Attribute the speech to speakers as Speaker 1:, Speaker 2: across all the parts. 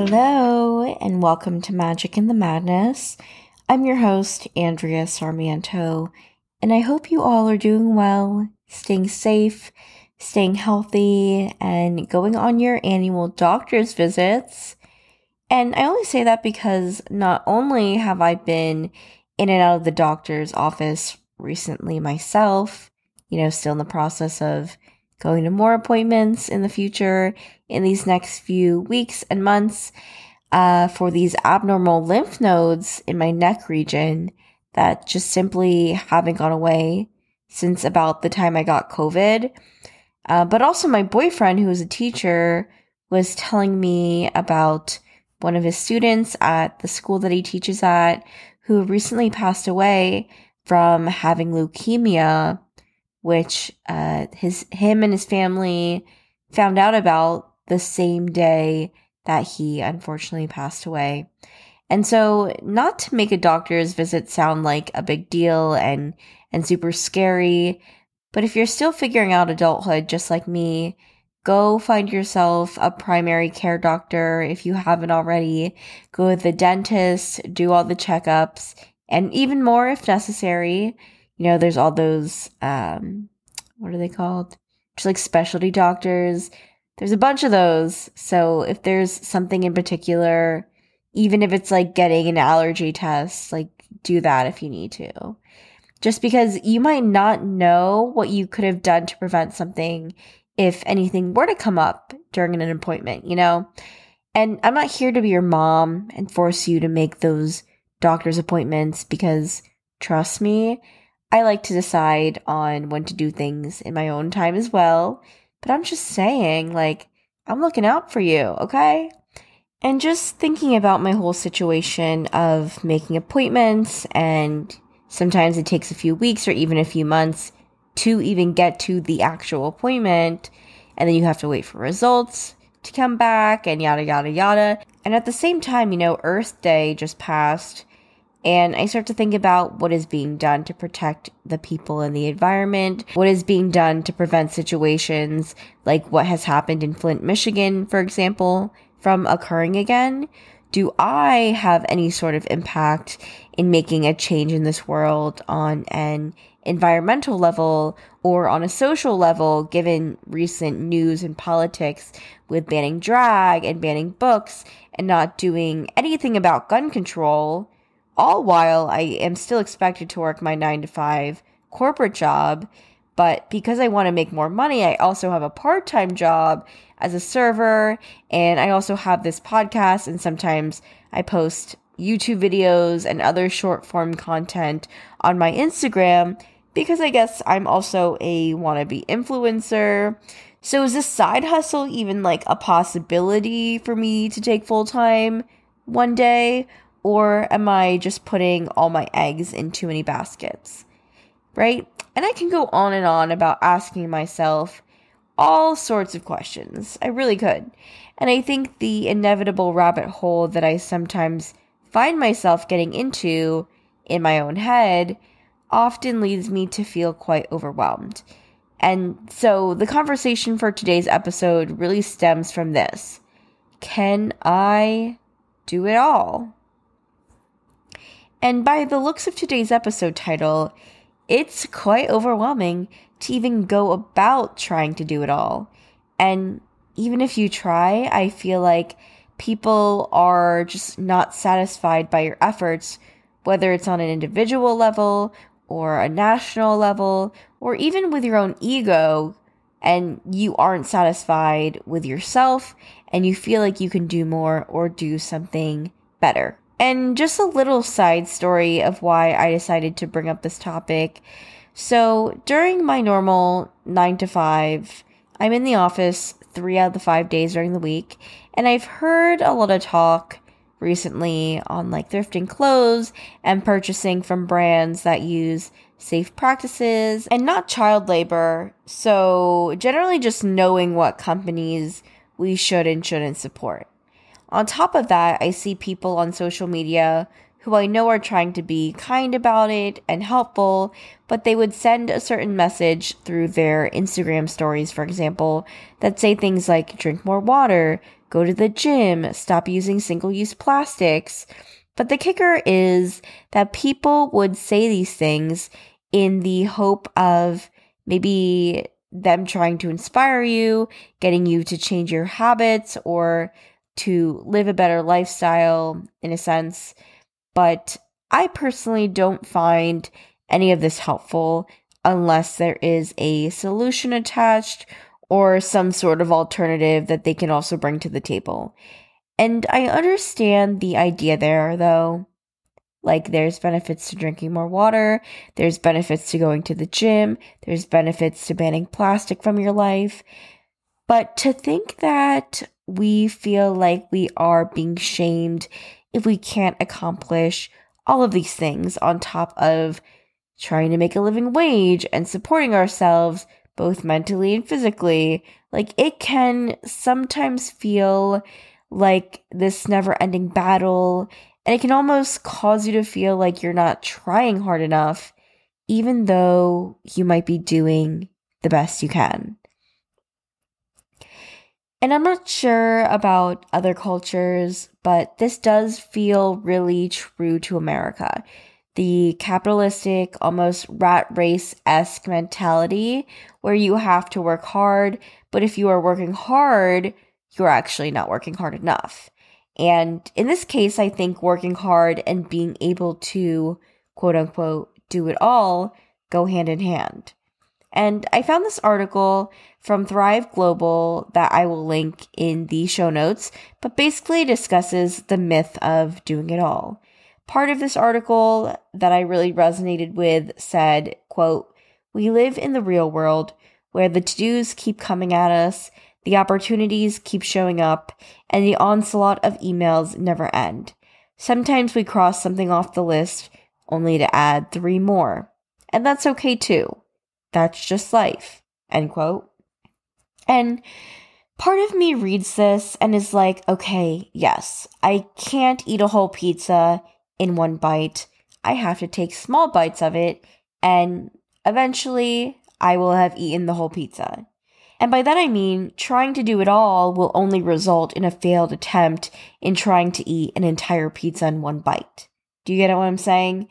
Speaker 1: Hello, and welcome to Magic in the Madness. I'm your host, Andrea Sarmiento, and I hope you all are doing well, staying safe, staying healthy, and going on your annual doctor's visits. And I only say that because not only have I been in and out of the doctor's office recently myself, you know, still in the process of going to more appointments in the future in these next few weeks and months uh, for these abnormal lymph nodes in my neck region that just simply haven't gone away since about the time I got COVID. Uh, but also, my boyfriend, who is a teacher, was telling me about one of his students at the school that he teaches at who recently passed away from having leukemia which uh, his him and his family found out about the same day that he unfortunately passed away. And so, not to make a doctor's visit sound like a big deal and and super scary, but if you're still figuring out adulthood just like me, go find yourself a primary care doctor if you haven't already. Go to the dentist, do all the checkups, and even more if necessary you know, there's all those, um, what are they called? Just like specialty doctors. There's a bunch of those. So if there's something in particular, even if it's like getting an allergy test, like do that if you need to. Just because you might not know what you could have done to prevent something if anything were to come up during an appointment, you know? And I'm not here to be your mom and force you to make those doctor's appointments because trust me, I like to decide on when to do things in my own time as well. But I'm just saying, like, I'm looking out for you, okay? And just thinking about my whole situation of making appointments, and sometimes it takes a few weeks or even a few months to even get to the actual appointment. And then you have to wait for results to come back and yada, yada, yada. And at the same time, you know, Earth Day just passed and I start to think about what is being done to protect the people and the environment, what is being done to prevent situations like what has happened in Flint, Michigan, for example, from occurring again. Do I have any sort of impact in making a change in this world on an environmental level or on a social level, given recent news and politics with banning drag and banning books and not doing anything about gun control? All while I am still expected to work my nine to five corporate job. But because I want to make more money, I also have a part time job as a server. And I also have this podcast. And sometimes I post YouTube videos and other short form content on my Instagram because I guess I'm also a wannabe influencer. So is this side hustle even like a possibility for me to take full time one day? Or am I just putting all my eggs in too many baskets? Right? And I can go on and on about asking myself all sorts of questions. I really could. And I think the inevitable rabbit hole that I sometimes find myself getting into in my own head often leads me to feel quite overwhelmed. And so the conversation for today's episode really stems from this Can I do it all? And by the looks of today's episode title, it's quite overwhelming to even go about trying to do it all. And even if you try, I feel like people are just not satisfied by your efforts, whether it's on an individual level or a national level, or even with your own ego, and you aren't satisfied with yourself and you feel like you can do more or do something better. And just a little side story of why I decided to bring up this topic. So, during my normal 9 to 5, I'm in the office 3 out of the 5 days during the week, and I've heard a lot of talk recently on like thrifting clothes and purchasing from brands that use safe practices and not child labor. So, generally just knowing what companies we should and shouldn't support. On top of that, I see people on social media who I know are trying to be kind about it and helpful, but they would send a certain message through their Instagram stories, for example, that say things like drink more water, go to the gym, stop using single use plastics. But the kicker is that people would say these things in the hope of maybe them trying to inspire you, getting you to change your habits or to live a better lifestyle in a sense. But I personally don't find any of this helpful unless there is a solution attached or some sort of alternative that they can also bring to the table. And I understand the idea there, though. Like, there's benefits to drinking more water, there's benefits to going to the gym, there's benefits to banning plastic from your life. But to think that we feel like we are being shamed if we can't accomplish all of these things on top of trying to make a living wage and supporting ourselves both mentally and physically, like it can sometimes feel like this never ending battle, and it can almost cause you to feel like you're not trying hard enough, even though you might be doing the best you can. And I'm not sure about other cultures, but this does feel really true to America the capitalistic, almost rat race esque mentality where you have to work hard, but if you are working hard, you're actually not working hard enough. And in this case, I think working hard and being able to quote unquote do it all go hand in hand. And I found this article from Thrive Global that I will link in the show notes, but basically discusses the myth of doing it all. Part of this article that I really resonated with said, quote, We live in the real world where the to-dos keep coming at us, the opportunities keep showing up, and the onslaught of emails never end. Sometimes we cross something off the list only to add three more. And that's okay too. That's just life. End quote. And part of me reads this and is like, okay, yes, I can't eat a whole pizza in one bite. I have to take small bites of it, and eventually I will have eaten the whole pizza. And by that I mean, trying to do it all will only result in a failed attempt in trying to eat an entire pizza in one bite. Do you get what I'm saying?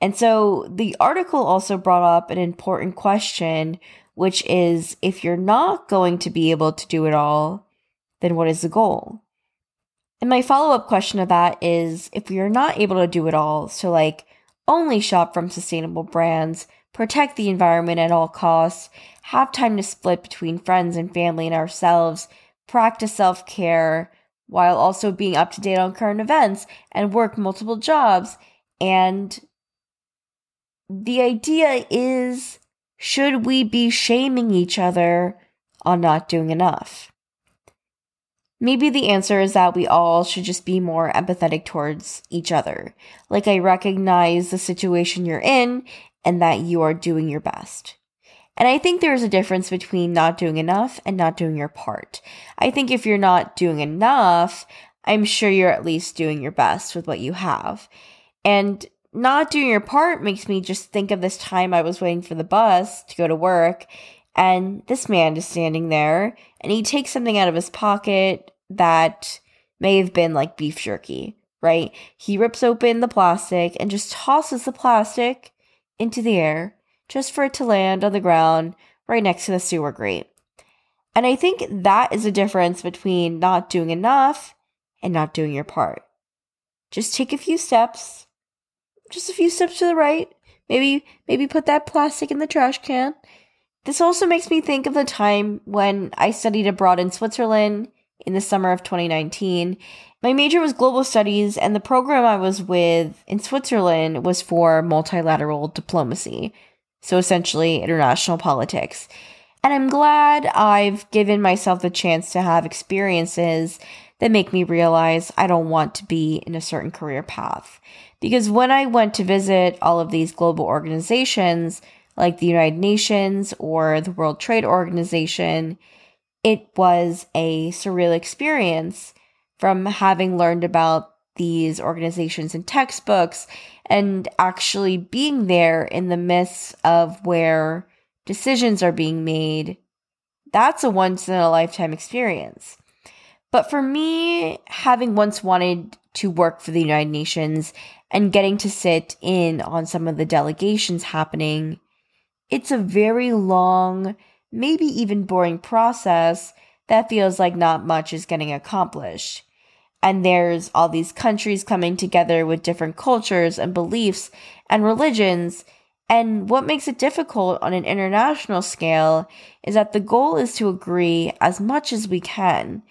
Speaker 1: And so the article also brought up an important question, which is if you're not going to be able to do it all, then what is the goal? And my follow up question to that is if we are not able to do it all, so like only shop from sustainable brands, protect the environment at all costs, have time to split between friends and family and ourselves, practice self care while also being up to date on current events and work multiple jobs. And the idea is should we be shaming each other on not doing enough? Maybe the answer is that we all should just be more empathetic towards each other. Like, I recognize the situation you're in and that you are doing your best. And I think there's a difference between not doing enough and not doing your part. I think if you're not doing enough, I'm sure you're at least doing your best with what you have. And not doing your part makes me just think of this time I was waiting for the bus to go to work and this man is standing there and he takes something out of his pocket that may have been like beef jerky, right? He rips open the plastic and just tosses the plastic into the air just for it to land on the ground right next to the sewer grate. And I think that is a difference between not doing enough and not doing your part. Just take a few steps, just a few steps to the right. Maybe maybe put that plastic in the trash can this also makes me think of the time when I studied abroad in Switzerland in the summer of 2019. My major was global studies, and the program I was with in Switzerland was for multilateral diplomacy. So essentially, international politics. And I'm glad I've given myself the chance to have experiences that make me realize I don't want to be in a certain career path. Because when I went to visit all of these global organizations, like the United Nations or the World Trade Organization, it was a surreal experience from having learned about these organizations in textbooks and actually being there in the midst of where decisions are being made, that's a once in a lifetime experience. But for me, having once wanted to work for the United Nations and getting to sit in on some of the delegations happening, it's a very long, maybe even boring process that feels like not much is getting accomplished. And there's all these countries coming together with different cultures and beliefs and religions. And what makes it difficult on an international scale is that the goal is to agree as much as we can,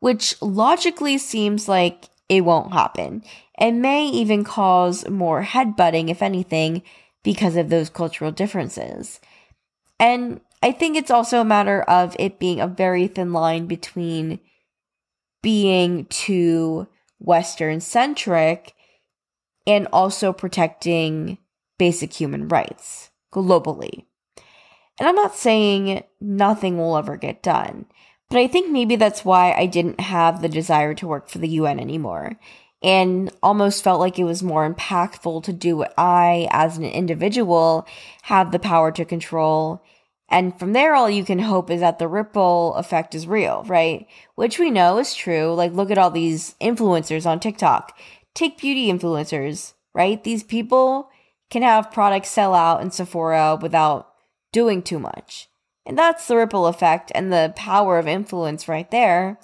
Speaker 1: which logically seems like it won't happen and may even cause more headbutting, if anything, because of those cultural differences. And I think it's also a matter of it being a very thin line between being too Western centric and also protecting basic human rights globally. And I'm not saying nothing will ever get done, but I think maybe that's why I didn't have the desire to work for the UN anymore and almost felt like it was more impactful to do what I, as an individual, have the power to control and from there, all you can hope is that the ripple effect is real, right? Which we know is true. Like, look at all these influencers on TikTok. Take beauty influencers, right? These people can have products sell out in Sephora without doing too much. And that's the ripple effect and the power of influence right there.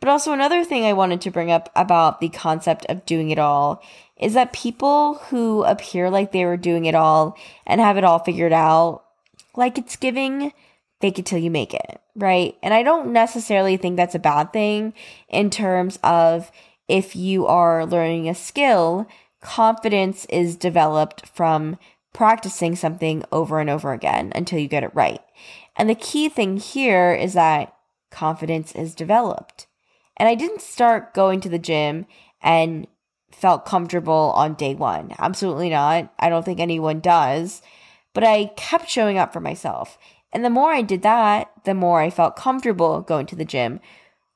Speaker 1: But also, another thing I wanted to bring up about the concept of doing it all is that people who appear like they were doing it all and have it all figured out like it's giving fake it till you make it, right? And I don't necessarily think that's a bad thing in terms of if you are learning a skill, confidence is developed from practicing something over and over again until you get it right. And the key thing here is that confidence is developed. And I didn't start going to the gym and felt comfortable on day one. Absolutely not. I don't think anyone does. But I kept showing up for myself. And the more I did that, the more I felt comfortable going to the gym.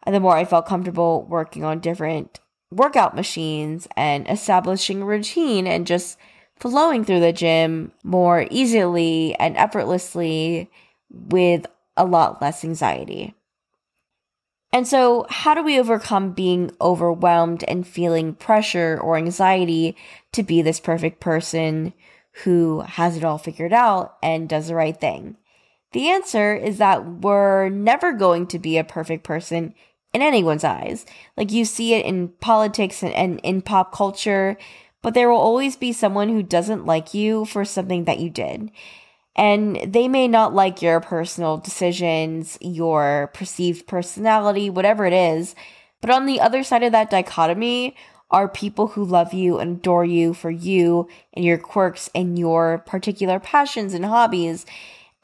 Speaker 1: And the more I felt comfortable working on different workout machines and establishing a routine and just flowing through the gym more easily and effortlessly with a lot less anxiety. And so, how do we overcome being overwhelmed and feeling pressure or anxiety to be this perfect person who has it all figured out and does the right thing? The answer is that we're never going to be a perfect person in anyone's eyes. Like you see it in politics and, and in pop culture, but there will always be someone who doesn't like you for something that you did. And they may not like your personal decisions, your perceived personality, whatever it is. But on the other side of that dichotomy are people who love you and adore you for you and your quirks and your particular passions and hobbies.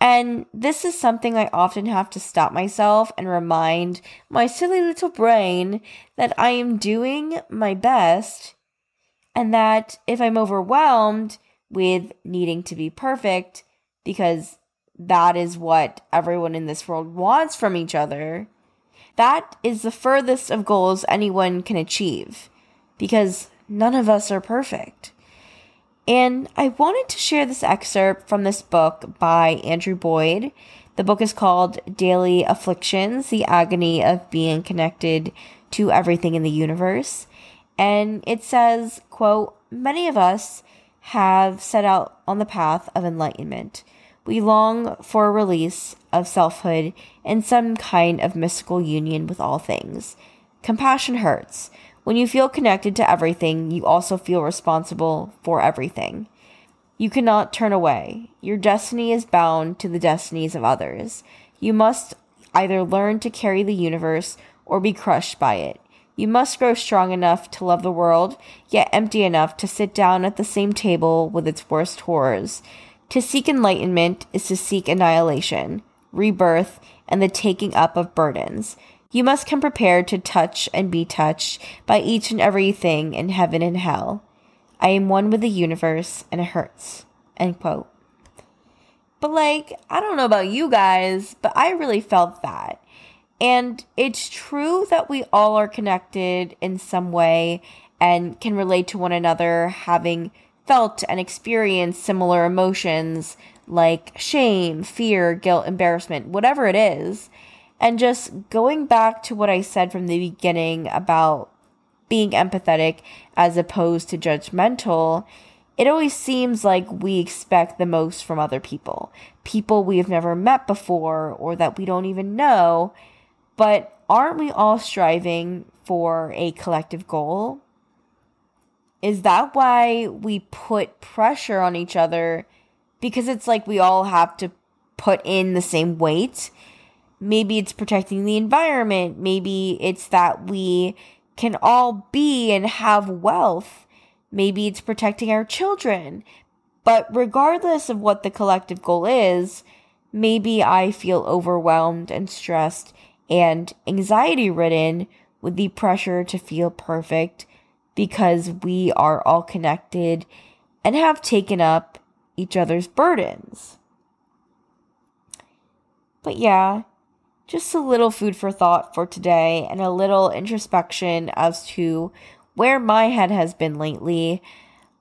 Speaker 1: And this is something I often have to stop myself and remind my silly little brain that I am doing my best and that if I'm overwhelmed with needing to be perfect, because that is what everyone in this world wants from each other, that is the furthest of goals anyone can achieve because none of us are perfect. And I wanted to share this excerpt from this book by Andrew Boyd. The book is called Daily Afflictions The Agony of Being Connected to Everything in the Universe. And it says, quote, Many of us have set out on the path of enlightenment. We long for a release of selfhood and some kind of mystical union with all things. Compassion hurts. When you feel connected to everything, you also feel responsible for everything. You cannot turn away. Your destiny is bound to the destinies of others. You must either learn to carry the universe or be crushed by it. You must grow strong enough to love the world, yet empty enough to sit down at the same table with its worst horrors. To seek enlightenment is to seek annihilation, rebirth, and the taking up of burdens. You must come prepared to touch and be touched by each and every thing in heaven and hell. I am one with the universe, and it hurts. End quote. But, like, I don't know about you guys, but I really felt that. And it's true that we all are connected in some way and can relate to one another, having felt and experienced similar emotions like shame, fear, guilt, embarrassment, whatever it is. And just going back to what I said from the beginning about being empathetic as opposed to judgmental, it always seems like we expect the most from other people. People we have never met before or that we don't even know. But aren't we all striving for a collective goal? Is that why we put pressure on each other? Because it's like we all have to put in the same weight. Maybe it's protecting the environment. Maybe it's that we can all be and have wealth. Maybe it's protecting our children. But regardless of what the collective goal is, maybe I feel overwhelmed and stressed and anxiety ridden with the pressure to feel perfect because we are all connected and have taken up each other's burdens. But yeah, just a little food for thought for today and a little introspection as to where my head has been lately.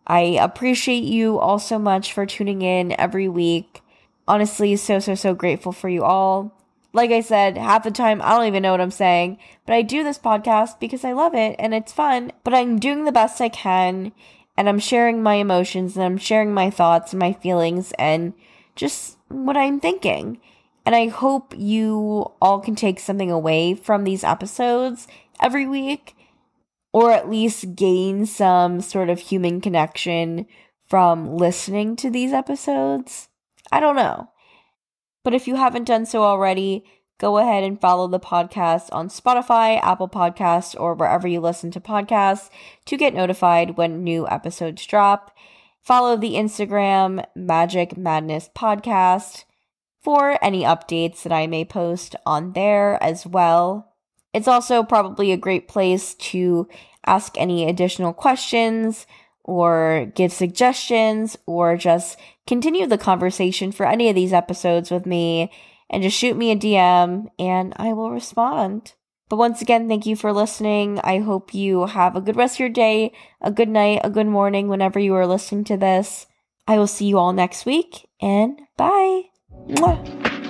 Speaker 1: I appreciate you all so much for tuning in every week. Honestly, so, so, so grateful for you all like I said, half the time I don't even know what I'm saying, but I do this podcast because I love it and it's fun, but I'm doing the best I can and I'm sharing my emotions and I'm sharing my thoughts and my feelings and just what I'm thinking. And I hope you all can take something away from these episodes every week or at least gain some sort of human connection from listening to these episodes. I don't know. But if you haven't done so already, go ahead and follow the podcast on Spotify, Apple Podcasts, or wherever you listen to podcasts to get notified when new episodes drop. Follow the Instagram Magic Madness Podcast for any updates that I may post on there as well. It's also probably a great place to ask any additional questions or give suggestions or just continue the conversation for any of these episodes with me and just shoot me a DM and I will respond. But once again, thank you for listening. I hope you have a good rest of your day, a good night, a good morning whenever you are listening to this. I will see you all next week and bye. Mwah.